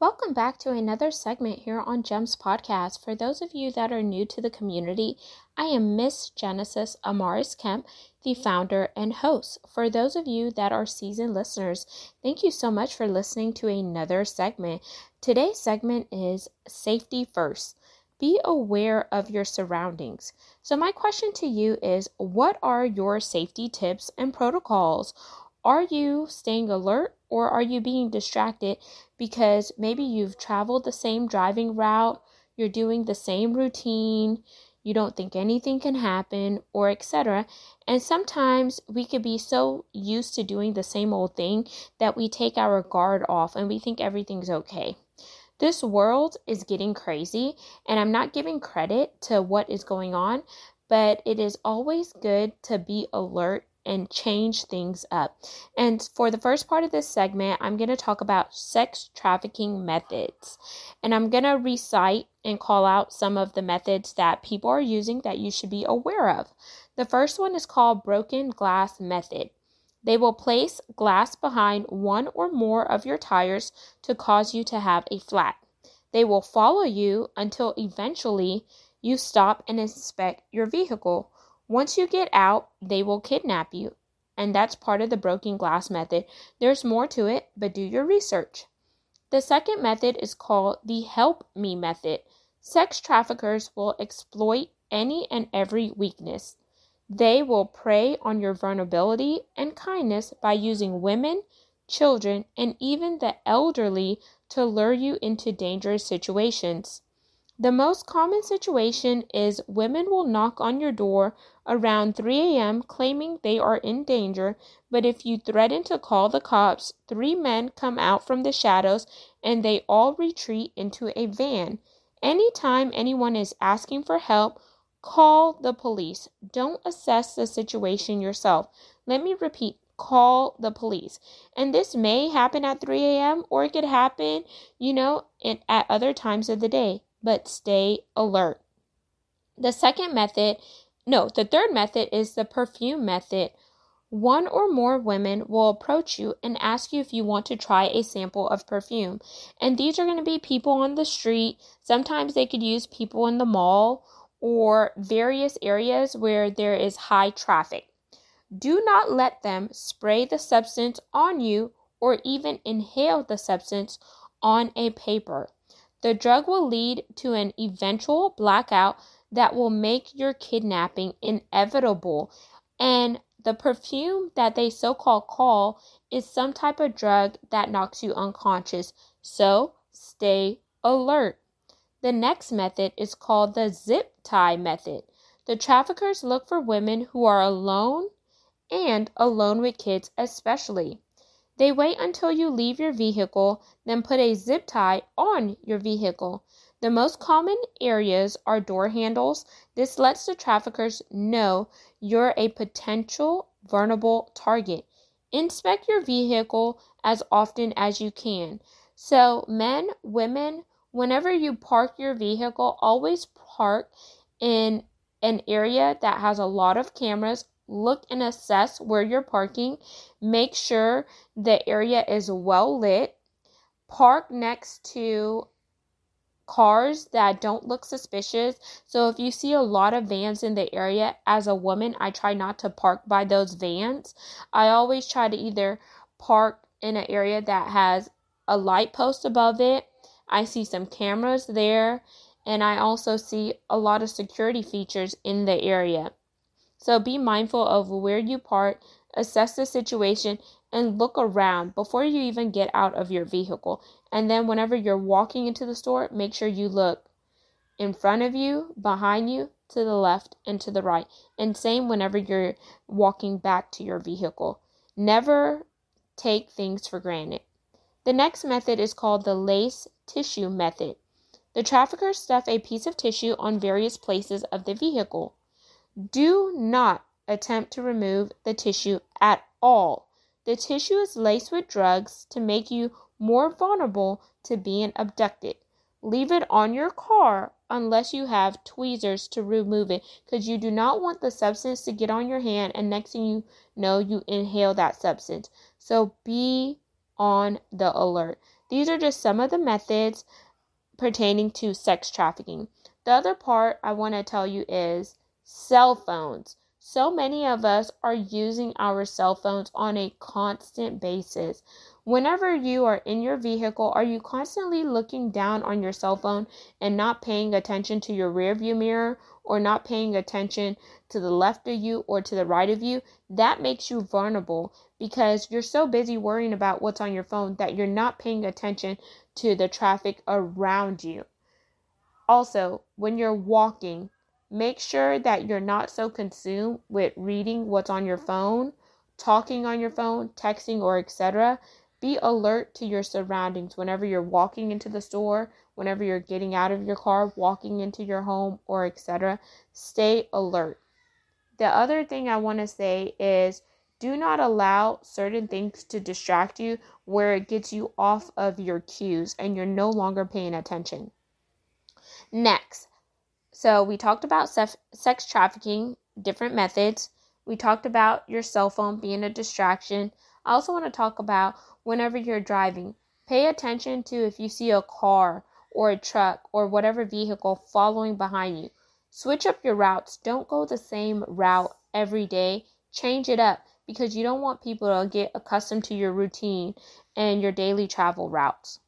Welcome back to another segment here on GEMS Podcast. For those of you that are new to the community, I am Miss Genesis Amaris Kemp, the founder and host. For those of you that are seasoned listeners, thank you so much for listening to another segment. Today's segment is Safety First. Be aware of your surroundings. So, my question to you is what are your safety tips and protocols? Are you staying alert or are you being distracted because maybe you've traveled the same driving route, you're doing the same routine, you don't think anything can happen, or etc. And sometimes we could be so used to doing the same old thing that we take our guard off and we think everything's okay. This world is getting crazy, and I'm not giving credit to what is going on, but it is always good to be alert and change things up. And for the first part of this segment, I'm going to talk about sex trafficking methods. And I'm going to recite and call out some of the methods that people are using that you should be aware of. The first one is called broken glass method. They will place glass behind one or more of your tires to cause you to have a flat. They will follow you until eventually you stop and inspect your vehicle once you get out, they will kidnap you. And that's part of the broken glass method. There's more to it, but do your research. The second method is called the help me method. Sex traffickers will exploit any and every weakness. They will prey on your vulnerability and kindness by using women, children, and even the elderly to lure you into dangerous situations. The most common situation is women will knock on your door around 3 a.m. claiming they are in danger, but if you threaten to call the cops, three men come out from the shadows and they all retreat into a van. Anytime anyone is asking for help, call the police. Don't assess the situation yourself. Let me repeat call the police. And this may happen at 3 a.m. or it could happen, you know, at other times of the day but stay alert. The second method, no, the third method is the perfume method. One or more women will approach you and ask you if you want to try a sample of perfume. And these are going to be people on the street. Sometimes they could use people in the mall or various areas where there is high traffic. Do not let them spray the substance on you or even inhale the substance on a paper. The drug will lead to an eventual blackout that will make your kidnapping inevitable. And the perfume that they so called call is some type of drug that knocks you unconscious. So stay alert. The next method is called the zip tie method. The traffickers look for women who are alone and alone with kids, especially. They wait until you leave your vehicle, then put a zip tie on your vehicle. The most common areas are door handles. This lets the traffickers know you're a potential vulnerable target. Inspect your vehicle as often as you can. So, men, women, whenever you park your vehicle, always park in an area that has a lot of cameras look and assess where you're parking. Make sure the area is well lit. Park next to cars that don't look suspicious. So if you see a lot of vans in the area, as a woman, I try not to park by those vans. I always try to either park in an area that has a light post above it. I see some cameras there, and I also see a lot of security features in the area. So be mindful of where you park, assess the situation, and look around before you even get out of your vehicle. And then, whenever you're walking into the store, make sure you look in front of you, behind you, to the left, and to the right. And same whenever you're walking back to your vehicle. Never take things for granted. The next method is called the lace tissue method. The traffickers stuff a piece of tissue on various places of the vehicle. Do not attempt to remove the tissue at all. The tissue is laced with drugs to make you more vulnerable to being abducted. Leave it on your car unless you have tweezers to remove it because you do not want the substance to get on your hand and next thing you know you inhale that substance. So be on the alert. These are just some of the methods pertaining to sex trafficking. The other part I want to tell you is cell phones. So many of us are using our cell phones on a constant basis. Whenever you are in your vehicle, are you constantly looking down on your cell phone and not paying attention to your rear view mirror or not paying attention to the left of you or to the right of you? That makes you vulnerable because you're so busy worrying about what's on your phone that you're not paying attention to the traffic around you. Also, when you're walking, make sure that you're not so consumed with reading what's on your phone, talking on your phone, texting, or etc be alert to your surroundings whenever you're walking into the store, whenever you're getting out of your car, walking into your home, or etc. Stay alert. The other thing I want to say is do not allow certain things to distract you where it gets you off of your cues and you're no longer paying attention. Next, so we talked about sex trafficking, different methods. We talked about your cell phone being a distraction. I also want to talk about whenever you're driving. Pay attention to if you see a car or a truck or whatever vehicle following behind you. Switch up your routes. Don't go the same route every day. Change it up because you don't want people to get accustomed to your routine and your daily travel routes.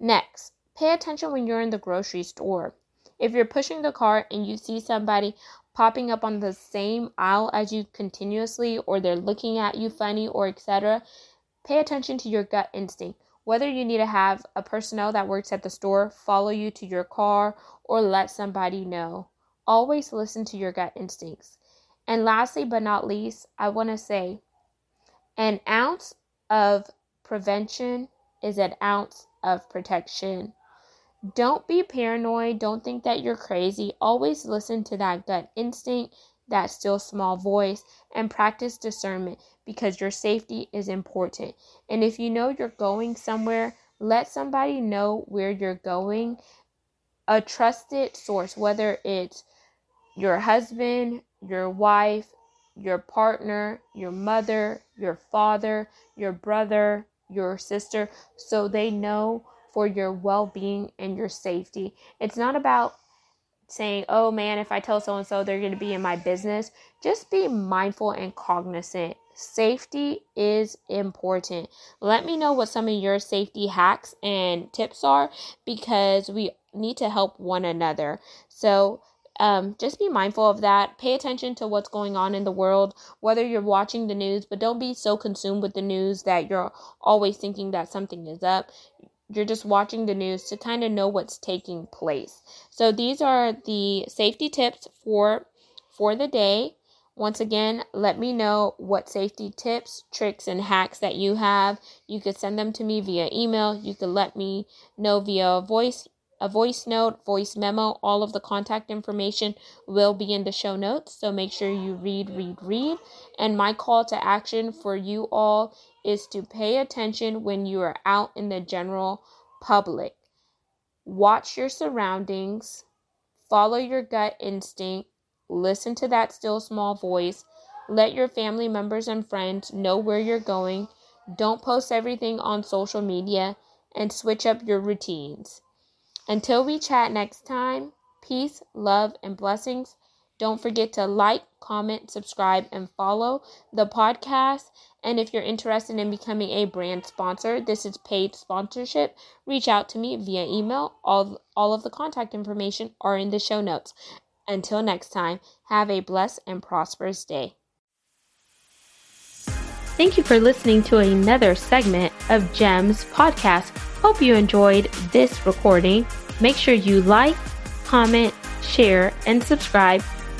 Next, pay attention when you're in the grocery store. If you're pushing the cart and you see somebody popping up on the same aisle as you continuously or they're looking at you funny or etc Pay attention to your gut instinct. Whether you need to have a personnel that works at the store follow you to your car or let somebody know. Always listen to your gut instincts. And lastly, but not least, I want to say an ounce of prevention is an ounce of protection. Don't be paranoid. Don't think that you're crazy. Always listen to that gut instinct that still small voice and practice discernment because your safety is important. And if you know you're going somewhere, let somebody know where you're going. A trusted source, whether it's your husband, your wife, your partner, your mother, your father, your brother, your sister, so they know for your well being and your safety. It's not about saying, oh man, if I tell so and so, they're going to be in my business. Just be mindful and cognizant. Safety is important. Let me know what some of your safety hacks and tips are because we need to help one another. So, um, just be mindful of that. Pay attention to what's going on in the world, whether you're watching the news, but don't be so consumed with the news that you're always thinking that something is up you're just watching the news to kind of know what's taking place. So these are the safety tips for for the day. Once again, let me know what safety tips, tricks, and hacks that you have. You could send them to me via email. You could let me know via voice a voice note, voice memo. All of the contact information will be in the show notes. So make sure you read, read, read. And my call to action for you all is to pay attention when you are out in the general public. Watch your surroundings, follow your gut instinct, listen to that still small voice, let your family members and friends know where you're going. Don't post everything on social media and switch up your routines. Until we chat next time, peace, love, and blessings. Don't forget to like, comment, subscribe, and follow the podcast. And if you're interested in becoming a brand sponsor, this is paid sponsorship. Reach out to me via email. All, all of the contact information are in the show notes. Until next time, have a blessed and prosperous day. Thank you for listening to another segment of GEMS podcast. Hope you enjoyed this recording. Make sure you like, comment, share, and subscribe